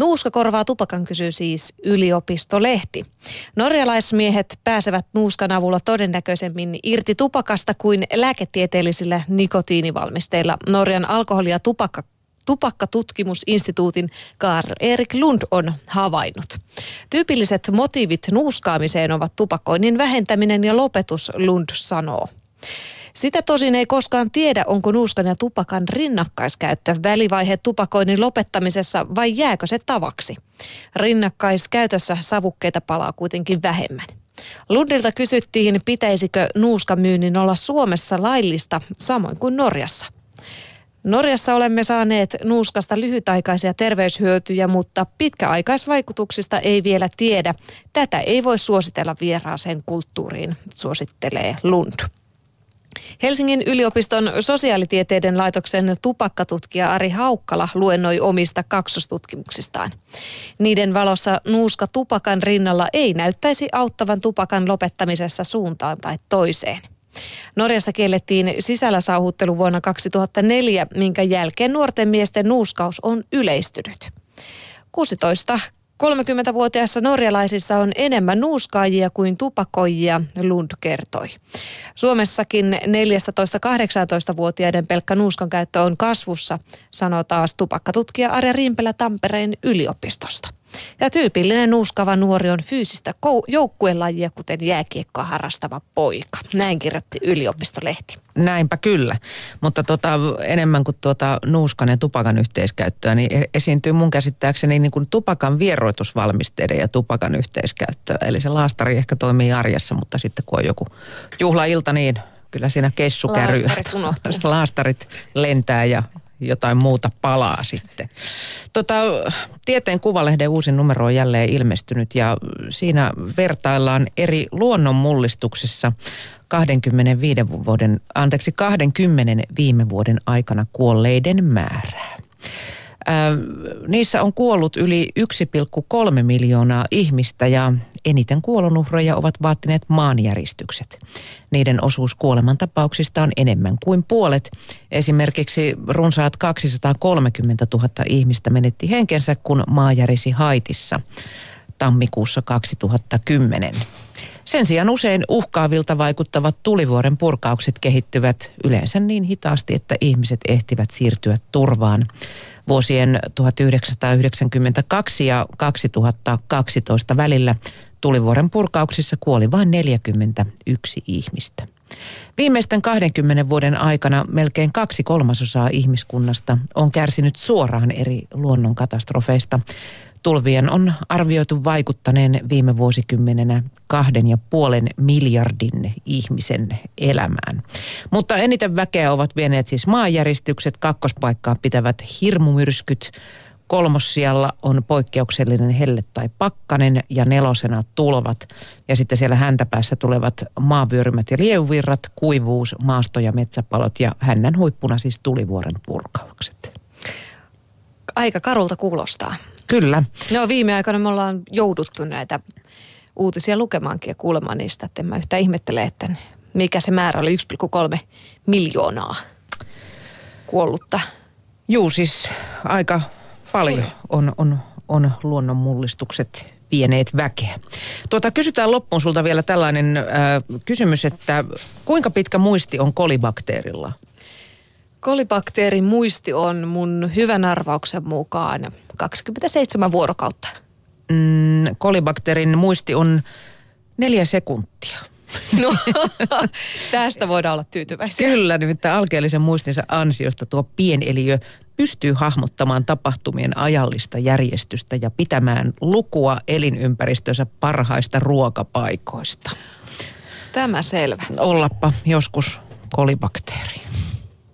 Nuuska korvaa tupakan, kysyy siis yliopistolehti. Norjalaismiehet pääsevät nuuskan avulla todennäköisemmin irti tupakasta kuin lääketieteellisillä nikotiinivalmisteilla. Norjan alkoholi- ja tupakka tupakkatutkimusinstituutin Karl Erik Lund on havainnut. Tyypilliset motiivit nuuskaamiseen ovat tupakoinnin vähentäminen ja lopetus, Lund sanoo. Sitä tosin ei koskaan tiedä, onko nuuskan ja tupakan rinnakkaiskäyttö välivaihe tupakoinnin lopettamisessa vai jääkö se tavaksi. Rinnakkaiskäytössä savukkeita palaa kuitenkin vähemmän. Lundilta kysyttiin, pitäisikö nuuskamyynnin olla Suomessa laillista, samoin kuin Norjassa. Norjassa olemme saaneet nuuskasta lyhytaikaisia terveyshyötyjä, mutta pitkäaikaisvaikutuksista ei vielä tiedä. Tätä ei voi suositella vieraaseen kulttuuriin, suosittelee Lund. Helsingin yliopiston sosiaalitieteiden laitoksen tupakkatutkija Ari Haukkala luennoi omista kaksostutkimuksistaan. Niiden valossa nuuska tupakan rinnalla ei näyttäisi auttavan tupakan lopettamisessa suuntaan tai toiseen. Norjassa kiellettiin sisällä sauhuttelu vuonna 2004, minkä jälkeen nuorten miesten nuuskaus on yleistynyt. 16 30-vuotiaissa norjalaisissa on enemmän nuuskaajia kuin tupakoijia, Lund kertoi. Suomessakin 14-18-vuotiaiden pelkkä nuuskan käyttö on kasvussa, sanoo taas tupakkatutkija Arja Rimpelä Tampereen yliopistosta. Ja tyypillinen nuuskava nuori on fyysistä joukkuelajia, kuten jääkiekkoa harrastava poika. Näin kirjoitti yliopistolehti. Näinpä kyllä, mutta tota, enemmän kuin tuota nuuskan ja tupakan yhteiskäyttöä, niin e- esiintyy mun käsittääkseni niin kuin tupakan vieroitusvalmisteiden ja tupakan yhteiskäyttöä. Eli se laastari ehkä toimii arjessa, mutta sitten kun on joku juhlailta, niin kyllä siinä kessu käryy. Laastarit, Laastarit lentää ja jotain muuta palaa sitten. Tota, Tieteen Kuvalehden uusi numero on jälleen ilmestynyt ja siinä vertaillaan eri luonnonmullistuksissa 25 vuoden, anteeksi 20 viime vuoden aikana kuolleiden määrää. Niissä on kuollut yli 1,3 miljoonaa ihmistä ja eniten kuolonuhreja ovat vaatineet maanjäristykset. Niiden osuus kuolemantapauksista on enemmän kuin puolet. Esimerkiksi runsaat 230 000 ihmistä menetti henkensä, kun maa järisi Haitissa tammikuussa 2010. Sen sijaan usein uhkaavilta vaikuttavat tulivuoren purkaukset kehittyvät yleensä niin hitaasti, että ihmiset ehtivät siirtyä turvaan. Vuosien 1992 ja 2012 välillä tulivuoren purkauksissa kuoli vain 41 ihmistä. Viimeisten 20 vuoden aikana melkein kaksi kolmasosaa ihmiskunnasta on kärsinyt suoraan eri luonnonkatastrofeista. Tulvien on arvioitu vaikuttaneen viime vuosikymmenenä kahden ja puolen miljardin ihmisen elämään. Mutta eniten väkeä ovat vieneet siis maanjäristykset, kakkospaikkaa pitävät hirmumyrskyt, kolmossijalla on poikkeuksellinen helle tai pakkanen ja nelosena tulvat. Ja sitten siellä häntäpäässä tulevat maavyörymät ja lievuvirrat, kuivuus, maasto- ja metsäpalot ja hännän huippuna siis tulivuoren purkaukset. Aika karulta kuulostaa. Kyllä. No viime aikoina me ollaan jouduttu näitä uutisia lukemaankin ja kuulemaan niistä, että en mä yhtä ihmettele, että mikä se määrä oli 1,3 miljoonaa kuollutta. Juu, siis aika paljon on, on, on luonnonmullistukset vieneet väkeä. Tuota, kysytään loppuun sulta vielä tällainen äh, kysymys, että kuinka pitkä muisti on kolibakteerilla? Kolibakteerin muisti on mun hyvän arvauksen mukaan 27 vuorokautta. Mm, kolibakteerin muisti on neljä sekuntia. No, tästä voidaan olla tyytyväisiä. Kyllä, nimittäin alkeellisen muistinsa ansiosta tuo pieneliö pystyy hahmottamaan tapahtumien ajallista järjestystä ja pitämään lukua elinympäristönsä parhaista ruokapaikoista. Tämä selvä. Ollappa joskus kolibakteeri.